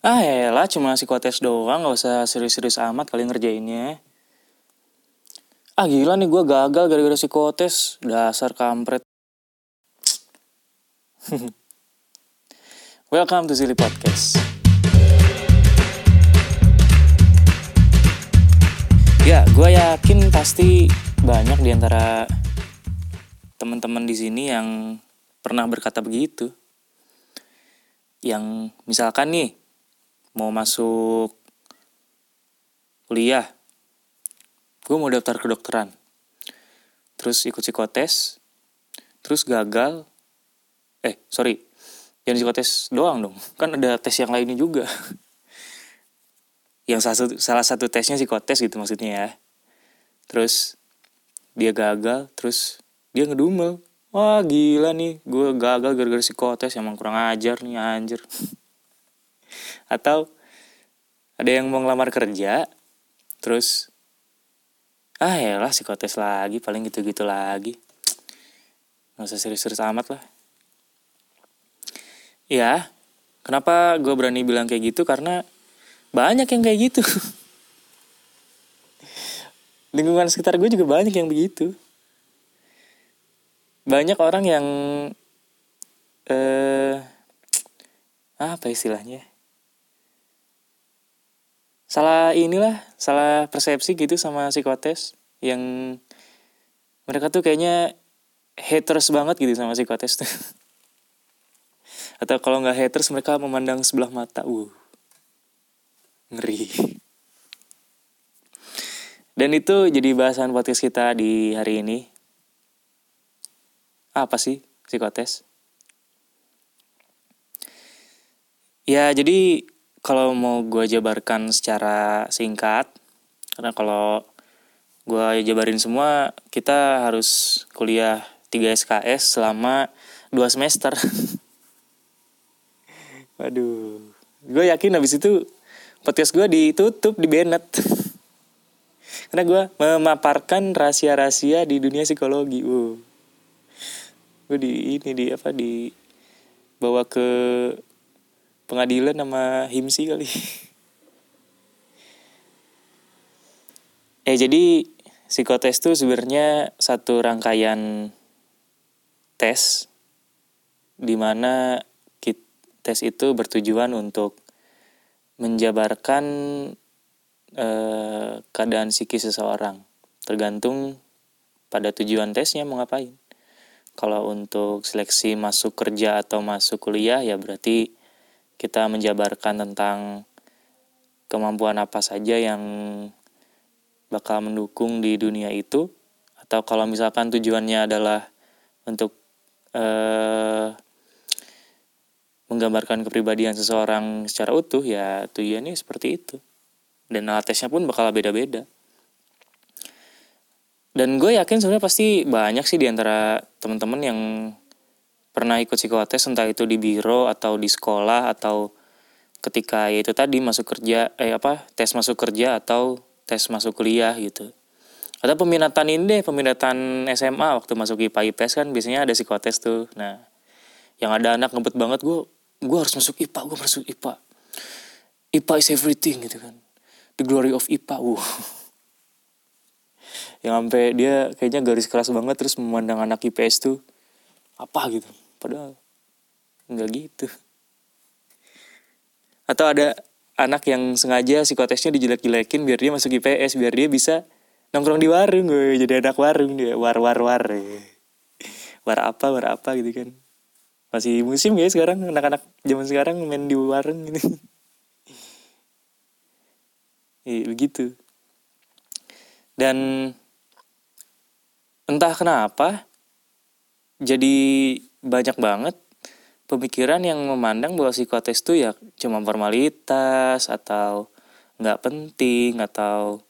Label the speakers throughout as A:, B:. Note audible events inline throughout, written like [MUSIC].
A: Ah lah cuma psikotes doang gak usah serius-serius amat kali ngerjainnya. Ah gila nih gue gagal gara-gara psikotes. Dasar kampret. [LAUGHS] Welcome to Silly Podcast. Ya, gue yakin pasti banyak di antara teman-teman di sini yang pernah berkata begitu. Yang misalkan nih, mau masuk kuliah, gue mau daftar kedokteran, terus ikut psikotes, terus gagal, eh sorry, jangan psikotes doang dong, kan ada tes yang lainnya juga. yang salah satu, salah satu tesnya psikotes gitu maksudnya ya. Terus dia gagal, terus dia ngedumel. Wah gila nih, gue gagal gara-gara psikotes, emang kurang ajar nih anjir. [LAUGHS] atau ada yang mau ngelamar kerja terus ah ya lah psikotes lagi paling gitu-gitu lagi. Nggak usah serius-serius amat lah. Ya kenapa gue berani bilang kayak gitu? Karena banyak yang kayak gitu. [LAUGHS] Lingkungan sekitar gue juga banyak yang begitu. Banyak orang yang eh apa istilahnya salah inilah salah persepsi gitu sama psikotes yang mereka tuh kayaknya haters banget gitu sama psikotes tuh. [LAUGHS] Atau kalau nggak haters mereka memandang sebelah mata. Uh ngeri. Dan itu jadi bahasan podcast kita di hari ini. Apa sih psikotes? Ya jadi kalau mau gue jabarkan secara singkat, karena kalau gue jabarin semua, kita harus kuliah 3 SKS selama 2 semester. [LAUGHS] Waduh, gue yakin habis itu podcast gue ditutup di Bennett. [LAUGHS] Karena gue memaparkan rahasia-rahasia di dunia psikologi. Wow. Gue di ini di apa di bawa ke pengadilan sama himsi kali. Eh jadi psikotes itu sebenarnya satu rangkaian tes di mana tes itu bertujuan untuk menjabarkan eh, keadaan psikis seseorang. Tergantung pada tujuan tesnya mau ngapain. Kalau untuk seleksi masuk kerja atau masuk kuliah ya berarti kita menjabarkan tentang kemampuan apa saja yang bakal mendukung di dunia itu. Atau kalau misalkan tujuannya adalah untuk eh, menggambarkan kepribadian seseorang secara utuh ya tujuannya seperti itu. Dan alat tesnya pun bakal beda-beda. Dan gue yakin sebenarnya pasti banyak sih di antara teman-teman yang pernah ikut psikotes entah itu di biro atau di sekolah atau ketika ya itu tadi masuk kerja eh apa tes masuk kerja atau tes masuk kuliah gitu. Atau peminatan ini deh peminatan SMA waktu masuk IPA IPS kan biasanya ada psikotes tuh. Nah yang ada anak ngebet banget gue gue harus masuk IPA gue masuk IPA IPA is everything gitu kan. The glory of IPA uh. [LAUGHS] yang sampai dia kayaknya garis keras banget terus memandang anak IPS tuh apa gitu. Padahal nggak gitu. Atau ada anak yang sengaja psikotesnya dijelek-jelekin biar dia masuk IPS biar dia bisa nongkrong di warung gue jadi anak warung dia. War war war war apa war apa gitu kan. Masih musim ya sekarang anak-anak zaman sekarang main di warung gitu. Ya, begitu. Dan entah kenapa jadi banyak banget pemikiran yang memandang bahwa psikotes itu ya cuma formalitas atau nggak penting atau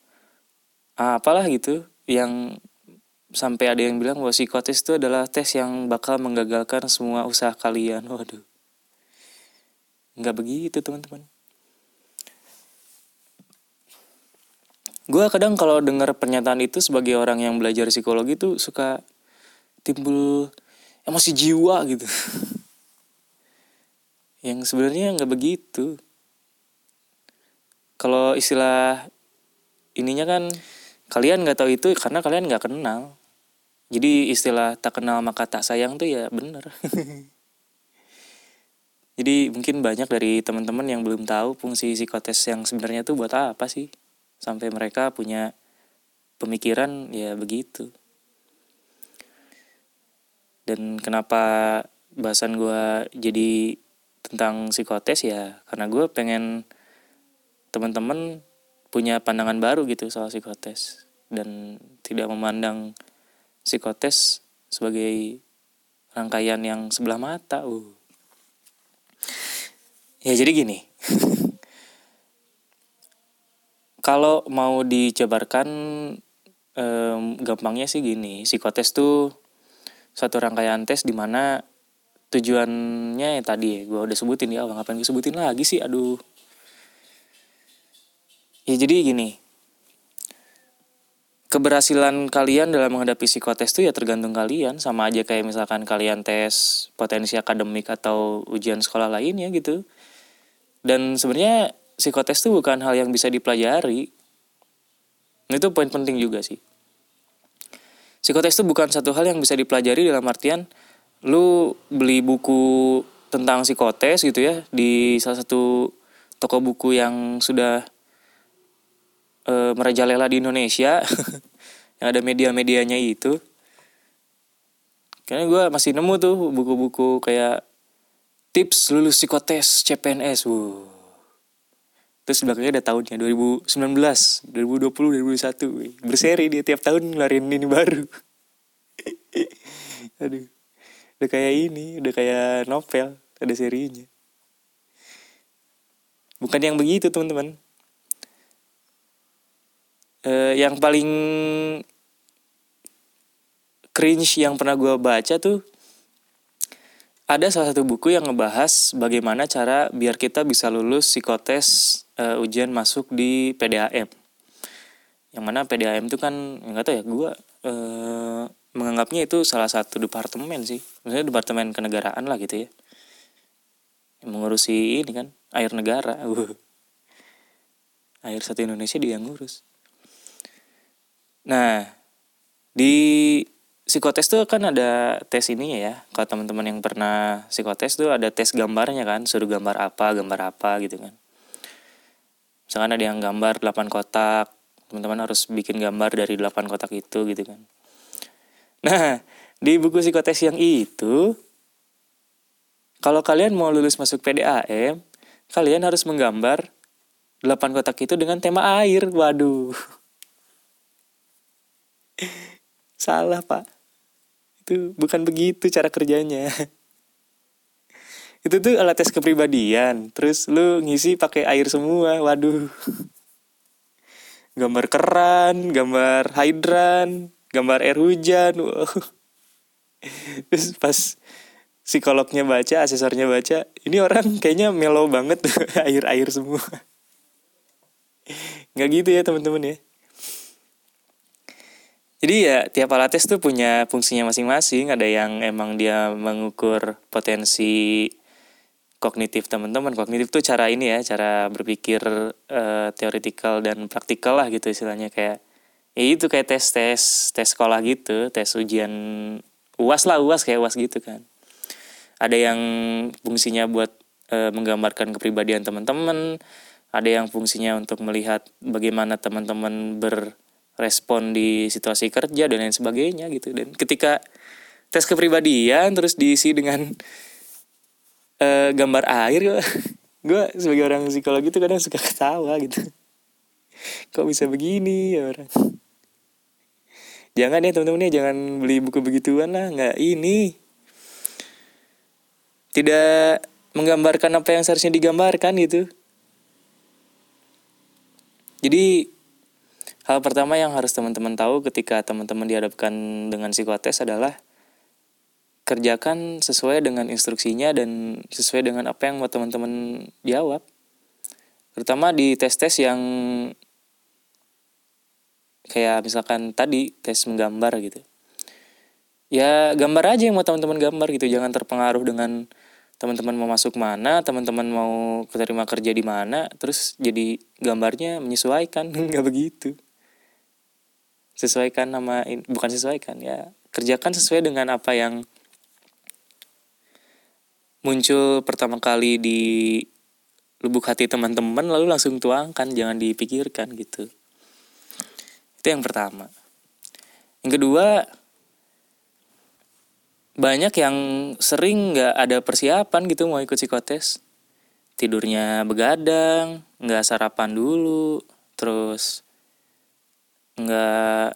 A: apalah gitu yang sampai ada yang bilang bahwa psikotes itu adalah tes yang bakal menggagalkan semua usaha kalian. Waduh. Nggak begitu teman-teman. Gue kadang kalau dengar pernyataan itu sebagai orang yang belajar psikologi tuh suka timbul emosi jiwa gitu. [LAUGHS] Yang sebenarnya nggak begitu. Kalau istilah ininya kan kalian nggak tahu itu karena kalian nggak kenal. Jadi istilah tak kenal maka tak sayang tuh ya bener [LAUGHS] jadi mungkin banyak dari teman-teman yang belum tahu fungsi psikotes yang sebenarnya tuh buat apa sih? Sampai mereka punya pemikiran ya begitu dan kenapa bahasan gue jadi tentang psikotes ya karena gue pengen teman-teman punya pandangan baru gitu soal psikotes. Dan tidak memandang psikotes sebagai rangkaian yang sebelah mata uh. Ya jadi gini. [LAUGHS] Kalau mau dijabarkan um, gampangnya sih gini psikotes tuh satu rangkaian tes di mana tujuannya ya tadi ya gue udah sebutin ya ngapain gue sebutin lagi sih? Aduh. Ya jadi gini. Keberhasilan kalian dalam menghadapi psikotes itu ya tergantung kalian. Sama aja kayak misalkan kalian tes potensi akademik atau ujian sekolah lainnya gitu. Dan sebenarnya psikotes itu bukan hal yang bisa dipelajari. Itu poin penting juga sih psikotes itu bukan satu hal yang bisa dipelajari dalam artian lu beli buku tentang psikotes gitu ya di salah satu toko buku yang sudah e, merajalela di Indonesia [LAUGHS] yang ada media-medianya itu karena gue masih nemu tuh buku-buku kayak tips lulus psikotes CPNS wow. Terus belakangnya ada tahunnya 2019 2020 2021 berseri dia tiap tahun ngeluarin ini baru. [LAUGHS] Aduh udah kayak ini udah kayak novel ada serinya. Bukan yang begitu teman-teman. Uh, yang paling cringe yang pernah gue baca tuh ada salah satu buku yang ngebahas bagaimana cara biar kita bisa lulus psikotes uh, ujian masuk di PDAM. Yang mana PDAM itu kan nggak tahu ya gue uh, menganggapnya itu salah satu departemen sih, maksudnya departemen kenegaraan lah gitu ya. Yang mengurusi ini kan air negara. [LAUGHS] air satu Indonesia dia yang ngurus. Nah, di psikotes tuh kan ada tes ini ya. Kalau teman-teman yang pernah psikotes tuh ada tes gambarnya kan, suruh gambar apa, gambar apa gitu kan. Misalkan ada yang gambar 8 kotak, teman-teman harus bikin gambar dari 8 kotak itu gitu kan. Nah, [LAUGHS] di buku psikotes yang itu kalau kalian mau lulus masuk PDAM, kalian harus menggambar 8 kotak itu dengan tema air. Waduh. [LAUGHS] Salah pak. Itu bukan begitu cara kerjanya. [LAUGHS] itu tuh alat tes kepribadian. Terus lu ngisi pakai air semua. Waduh. Gambar keran, gambar hidran, gambar air hujan. Wow. [LAUGHS] Terus pas psikolognya baca, asesornya baca, ini orang kayaknya melo banget [LAUGHS] air-air semua. Nggak gitu ya teman-teman ya. Jadi ya tiap alat tes tuh punya fungsinya masing-masing. Ada yang emang dia mengukur potensi kognitif teman-teman. Kognitif tuh cara ini ya, cara berpikir uh, teoretikal dan praktikal lah gitu istilahnya kayak ya itu kayak tes tes tes sekolah gitu, tes ujian uas lah uas kayak uas gitu kan. Ada yang fungsinya buat uh, menggambarkan kepribadian teman-teman, ada yang fungsinya untuk melihat bagaimana teman-teman ber respon di situasi kerja dan lain sebagainya gitu. Dan ketika tes kepribadian terus diisi dengan uh, gambar air gue [LAUGHS] sebagai orang psikologi itu kadang suka ketawa gitu. [LAUGHS] Kok bisa begini ya orang? Jangan ya teman-teman ya jangan beli buku begituan lah nggak ini. Tidak menggambarkan apa yang seharusnya digambarkan gitu. Jadi Hal pertama yang harus teman-teman tahu ketika teman-teman dihadapkan dengan psikotes adalah kerjakan sesuai dengan instruksinya dan sesuai dengan apa yang mau teman-teman jawab. Terutama di tes-tes yang kayak misalkan tadi tes menggambar gitu. Ya gambar aja yang mau teman-teman gambar gitu, jangan terpengaruh dengan teman-teman mau masuk mana teman-teman mau keterima kerja di mana terus jadi gambarnya menyesuaikan [LAUGHS] nggak begitu sesuaikan nama bukan sesuaikan ya kerjakan sesuai dengan apa yang muncul pertama kali di lubuk hati teman-teman lalu langsung tuangkan jangan dipikirkan gitu. Itu yang pertama. Yang kedua banyak yang sering nggak ada persiapan gitu mau ikut psikotes. Tidurnya begadang nggak sarapan dulu terus nggak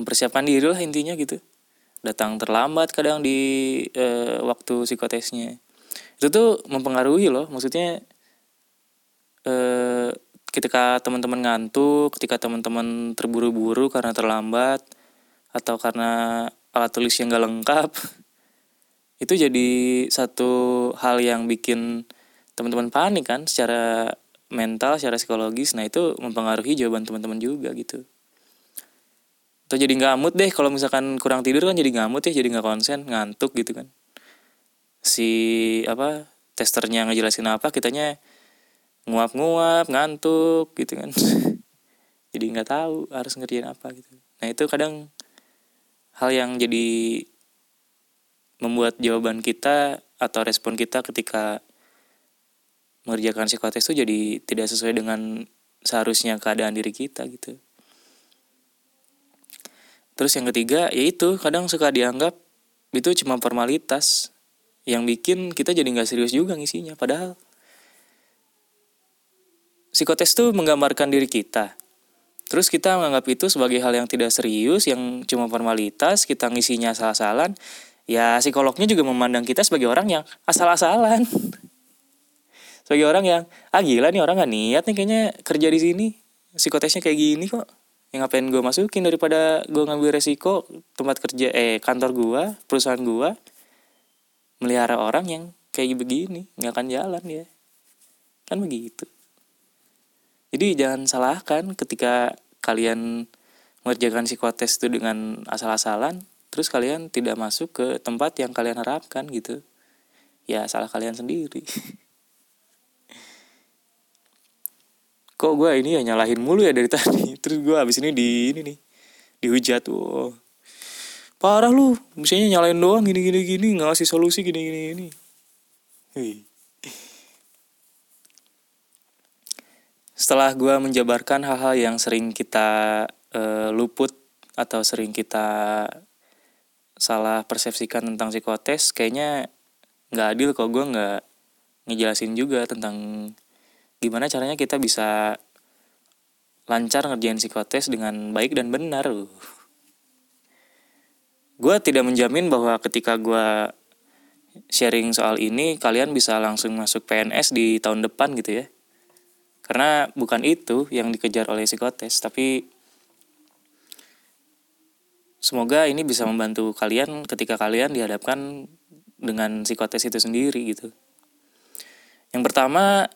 A: mempersiapkan diri lah intinya gitu. Datang terlambat kadang di e, waktu psikotesnya. Itu tuh mempengaruhi loh maksudnya e, ketika teman-teman ngantuk ketika teman-teman terburu-buru karena terlambat atau karena alat tulis yang gak lengkap [LAUGHS] itu jadi satu hal yang bikin teman-teman panik kan secara mental secara psikologis nah itu mempengaruhi jawaban teman-teman juga gitu. Atau jadi mood deh kalau misalkan kurang tidur kan jadi mood ya jadi nggak konsen ngantuk gitu kan. Si apa testernya ngejelasin apa kitanya nguap-nguap ngantuk gitu kan. [LAUGHS] Jadi nggak tahu harus ngerjain apa gitu. Nah itu kadang hal yang jadi membuat jawaban kita atau respon kita ketika mengerjakan psikotes itu jadi tidak sesuai dengan seharusnya keadaan diri kita gitu Terus yang ketiga yaitu kadang suka dianggap itu cuma formalitas yang bikin kita jadi nggak serius juga ngisinya. Padahal psikotes tuh menggambarkan diri kita. Terus kita menganggap itu sebagai hal yang tidak serius, yang cuma formalitas, kita ngisinya asal-asalan. Ya psikolognya juga memandang kita sebagai orang yang asal-asalan. [LAUGHS] sebagai orang yang, ah gila nih orang gak niat nih kayaknya kerja di sini. Psikotesnya kayak gini kok. Yang ngapain gue masukin daripada gue ngambil resiko tempat kerja eh kantor gue perusahaan gue melihara orang yang kayak begini nggak akan jalan ya kan begitu. Jadi jangan salahkan ketika kalian mengerjakan psikotes itu dengan asal-asalan terus kalian tidak masuk ke tempat yang kalian harapkan gitu. Ya salah kalian sendiri [LAUGHS] kok gue ini ya nyalahin mulu ya dari [LAUGHS] tadi. Terus gue abis ini di ini nih dihujat tuh parah lu misalnya nyalain doang gini gini gini nggak ngasih solusi gini gini gini setelah gue menjabarkan hal-hal yang sering kita uh, luput atau sering kita salah persepsikan tentang psikotes kayaknya nggak adil kok. Gue nggak ngejelasin juga tentang gimana caranya kita bisa lancar ngerjain psikotes dengan baik dan benar. Gue tidak menjamin bahwa ketika gue sharing soal ini kalian bisa langsung masuk PNS di tahun depan gitu ya. Karena bukan itu yang dikejar oleh psikotes, tapi semoga ini bisa membantu kalian ketika kalian dihadapkan dengan psikotes itu sendiri gitu. Yang pertama,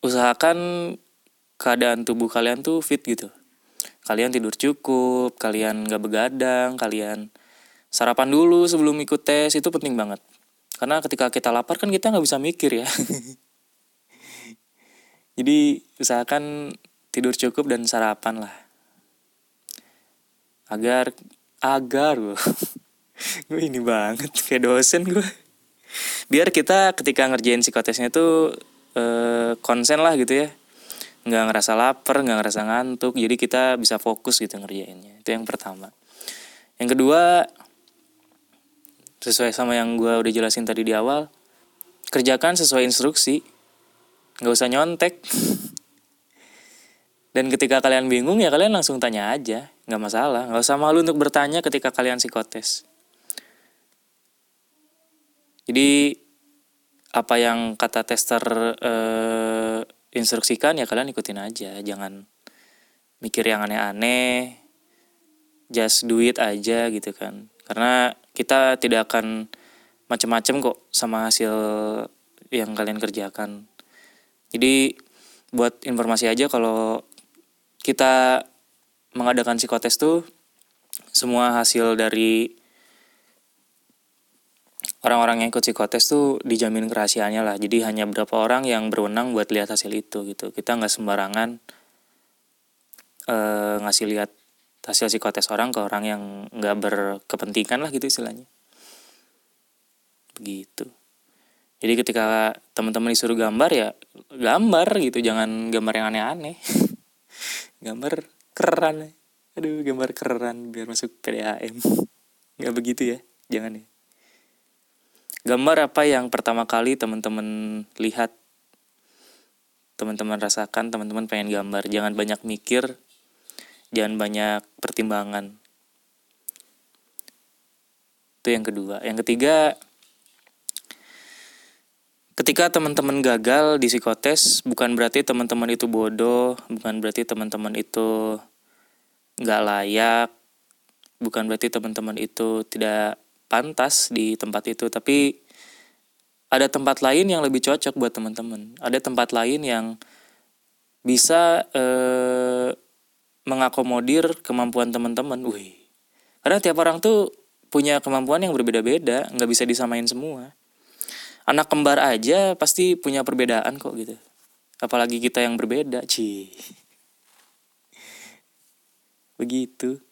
A: usahakan keadaan tubuh kalian tuh fit gitu. Kalian tidur cukup kalian gak begadang kalian sarapan dulu sebelum ikut tes itu penting banget. Karena ketika kita lapar kan kita nggak bisa mikir ya. [LAUGHS] Jadi usahakan tidur cukup dan sarapan lah. Agar agar gue [LAUGHS] gue ini banget kayak dosen gue biar kita ketika ngerjain psikotesnya tuh eh, konsen lah gitu ya. Nggak ngerasa lapar nggak ngerasa ngantuk. Jadi kita bisa fokus gitu ngerjainnya. Itu yang pertama. Yang kedua sesuai sama yang gue udah jelasin tadi di awal kerjakan sesuai instruksi. Nggak usah nyontek. [LAUGHS] Dan ketika kalian bingung ya kalian langsung tanya aja. Nggak masalah. Nggak usah malu untuk bertanya ketika kalian psikotes. Jadi apa yang kata tester eh, instruksikan ya kalian ikutin aja. Jangan mikir yang aneh-aneh. Just do it aja gitu kan. Karena kita tidak akan macem-macem kok sama hasil yang kalian kerjakan. Jadi buat informasi aja kalau kita mengadakan psikotes tuh semua hasil dari orang-orang yang ikut psikotes tuh dijamin kerahasiaannya lah. Jadi hanya beberapa orang yang berwenang buat lihat hasil itu gitu. Kita nggak sembarangan uh, ngasih lihat hasil psikotes orang ke orang yang nggak berkepentingan lah gitu istilahnya. Begitu. Jadi ketika teman-teman disuruh gambar ya gambar gitu. Jangan gambar yang aneh-aneh. [LAUGHS] Gambar keren aduh gambar keren biar masuk PDAM [LAUGHS] nggak begitu ya jangan ya gambar apa yang pertama kali teman-teman lihat? Teman-teman rasakan teman-teman pengen gambar. Jangan banyak mikir jangan banyak pertimbangan. Itu yang kedua. Yang ketiga ketika teman-teman gagal di psikotes bukan berarti teman-teman itu bodoh bukan berarti teman-teman itu nggak layak bukan berarti teman-teman itu tidak pantas di tempat itu tapi ada tempat lain yang lebih cocok buat teman-teman. Ada tempat lain yang bisa eh, mengakomodir kemampuan teman-teman. Wih. Karena tiap orang tuh punya kemampuan yang berbeda-beda nggak bisa disamain semua. Anak kembar aja pasti punya perbedaan kok gitu. Apalagi kita yang berbeda ci. [LAUGHS] Begitu.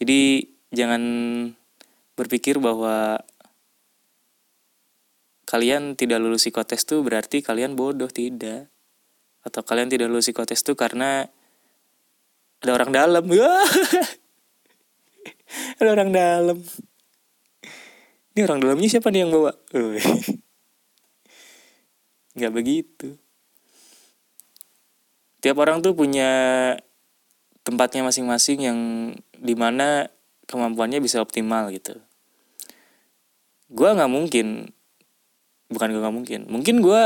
A: Jadi jangan berpikir bahwa kalian tidak lulus psikotes tuh berarti kalian bodoh tidak. Atau kalian tidak lulus psikotes tuh karena ada orang dalam. [LAUGHS] Ada orang dalam. Ini orang dalamnya siapa nih yang bawa? [LAUGHS] Nggak begitu. Tiap orang tuh punya tempatnya masing-masing yang di mana kemampuannya bisa optimal gitu gue nggak mungkin. Bukan gue nggak mungkin. Mungkin gue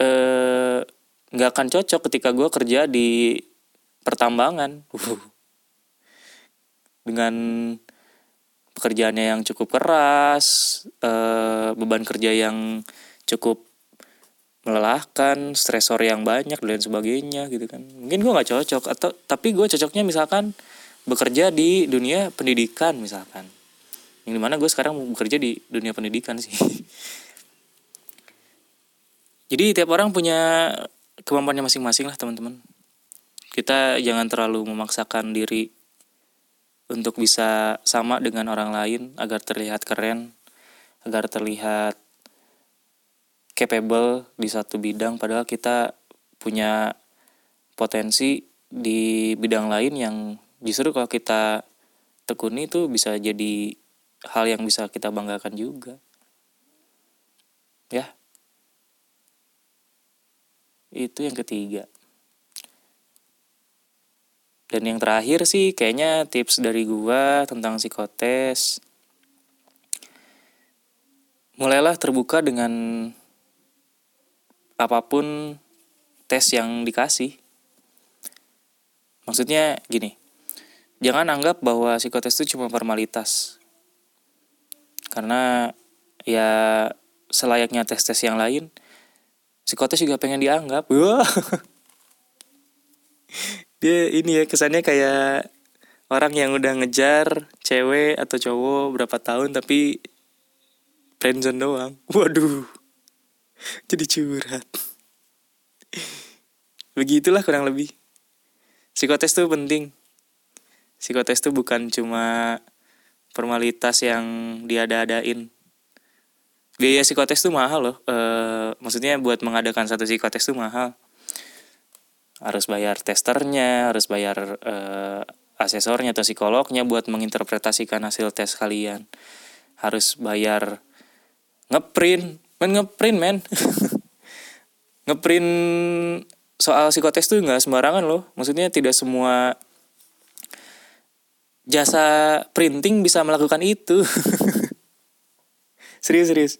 A: eh, nggak akan cocok ketika gue kerja di pertambangan. Dengan pekerjaannya yang cukup keras eh, beban kerja yang cukup melelahkan stresor yang banyak dan sebagainya gitu kan. Mungkin gue nggak cocok atau tapi gue cocoknya misalkan bekerja di dunia pendidikan misalkan yang di mana gue sekarang bekerja di dunia pendidikan sih. [LAUGHS] Jadi tiap orang punya kemampuannya masing-masing lah teman-teman. Kita jangan terlalu memaksakan diri untuk bisa sama dengan orang lain agar terlihat keren agar terlihat capable di satu bidang padahal kita punya potensi di bidang lain yang justru kalau kita tekuni itu bisa jadi hal yang bisa kita banggakan juga. Ya. Itu yang ketiga. Dan yang terakhir sih kayaknya tips dari gua tentang psikotes. Mulailah terbuka dengan apa pun tes yang dikasih. Maksudnya gini, jangan anggap bahwa psikotes itu cuma formalitas karena ya selayaknya tes-tes yang lain psikotes juga pengen dianggap. [LAUGHS] Dia ini ya kesannya kayak orang yang udah ngejar cewek atau cowok berapa tahun tapi friendzone doang. [LAUGHS] Waduh. Jadi curhat. Begitulah kurang lebih. Psikotes tuh penting. Psikotes tuh bukan cuma formalitas yang diada-adain. Biaya psikotes tuh mahal loh. E, maksudnya buat mengadakan satu psikotes tuh mahal. Harus bayar testernya harus bayar e, asesornya atau psikolognya buat menginterpretasikan hasil tes kalian. Harus bayar ngeprint. Men ngeprint men. [LAUGHS] Ngeprint soal psikotes tuh nggak sembarangan loh. Maksudnya tidak semua jasa printing bisa melakukan itu. [LAUGHS] serius serius.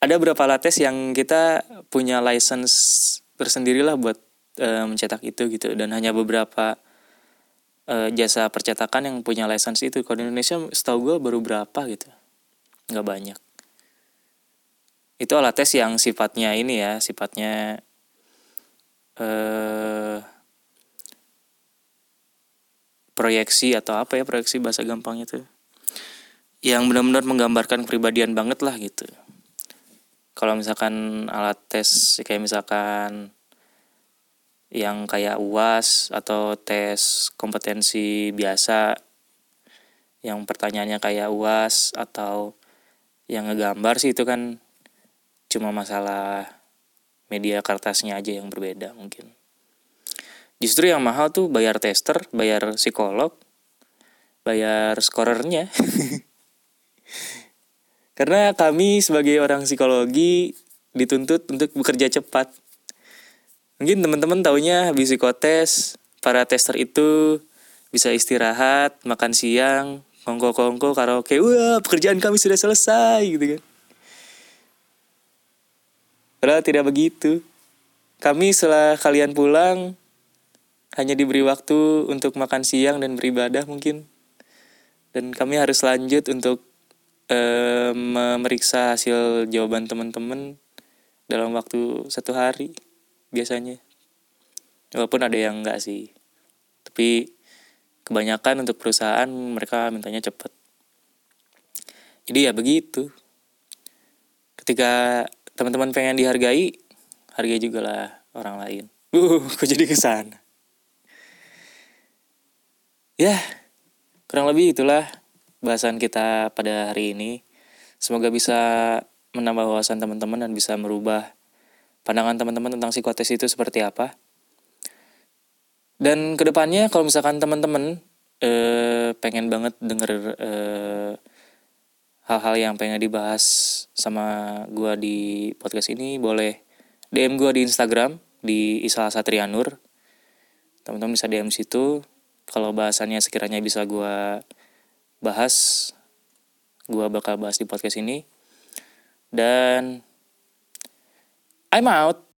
A: Ada beberapa lattes yang kita punya license tersendiri lah buat uh, mencetak itu gitu dan hanya beberapa uh, jasa percetakan yang punya license itu. Kalau di Indonesia setahu gue baru berapa gitu. Nggak banyak. Itu alat tes yang sifatnya ini ya, sifatnya eh proyeksi atau apa ya proyeksi bahasa gampang itu yang benar-benar menggambarkan kepribadian banget lah gitu kalau misalkan alat tes kayak misalkan yang kayak UAS atau tes kompetensi biasa yang pertanyaannya kayak UAS atau yang ngegambar sih itu kan cuma masalah media kertasnya aja yang berbeda mungkin. Justru yang mahal tuh bayar tester, bayar psikolog, bayar skorernya. [LAUGHS] Karena kami sebagai orang psikologi dituntut untuk bekerja cepat. Mungkin teman-teman taunya habis psikotes, para tester itu bisa istirahat, makan siang, kongko-kongko, karaoke, wah pekerjaan kami sudah selesai gitu kan. Padahal tidak begitu. Kami setelah kalian pulang, hanya diberi waktu untuk makan siang dan beribadah mungkin. Dan kami harus lanjut untuk eh, memeriksa hasil jawaban teman-teman dalam waktu satu hari biasanya. Walaupun ada yang enggak sih. Tapi kebanyakan untuk perusahaan mereka mintanya cepat jadi ya begitu ketika teman-teman pengen dihargai hargai juga lah orang lain uh kok jadi ke sana ya kurang lebih itulah bahasan kita pada hari ini semoga bisa menambah wawasan teman-teman dan bisa merubah pandangan teman-teman tentang psikotes itu seperti apa dan ke depannya kalau misalkan teman-teman eh, pengen banget denger eh, hal-hal yang pengen dibahas sama gue di podcast ini, boleh DM gue di Instagram di Isal Satrianur. Teman-teman bisa DM situ. Kalau bahasannya sekiranya bisa gue bahas, gue bakal bahas di podcast ini. Dan I'm out.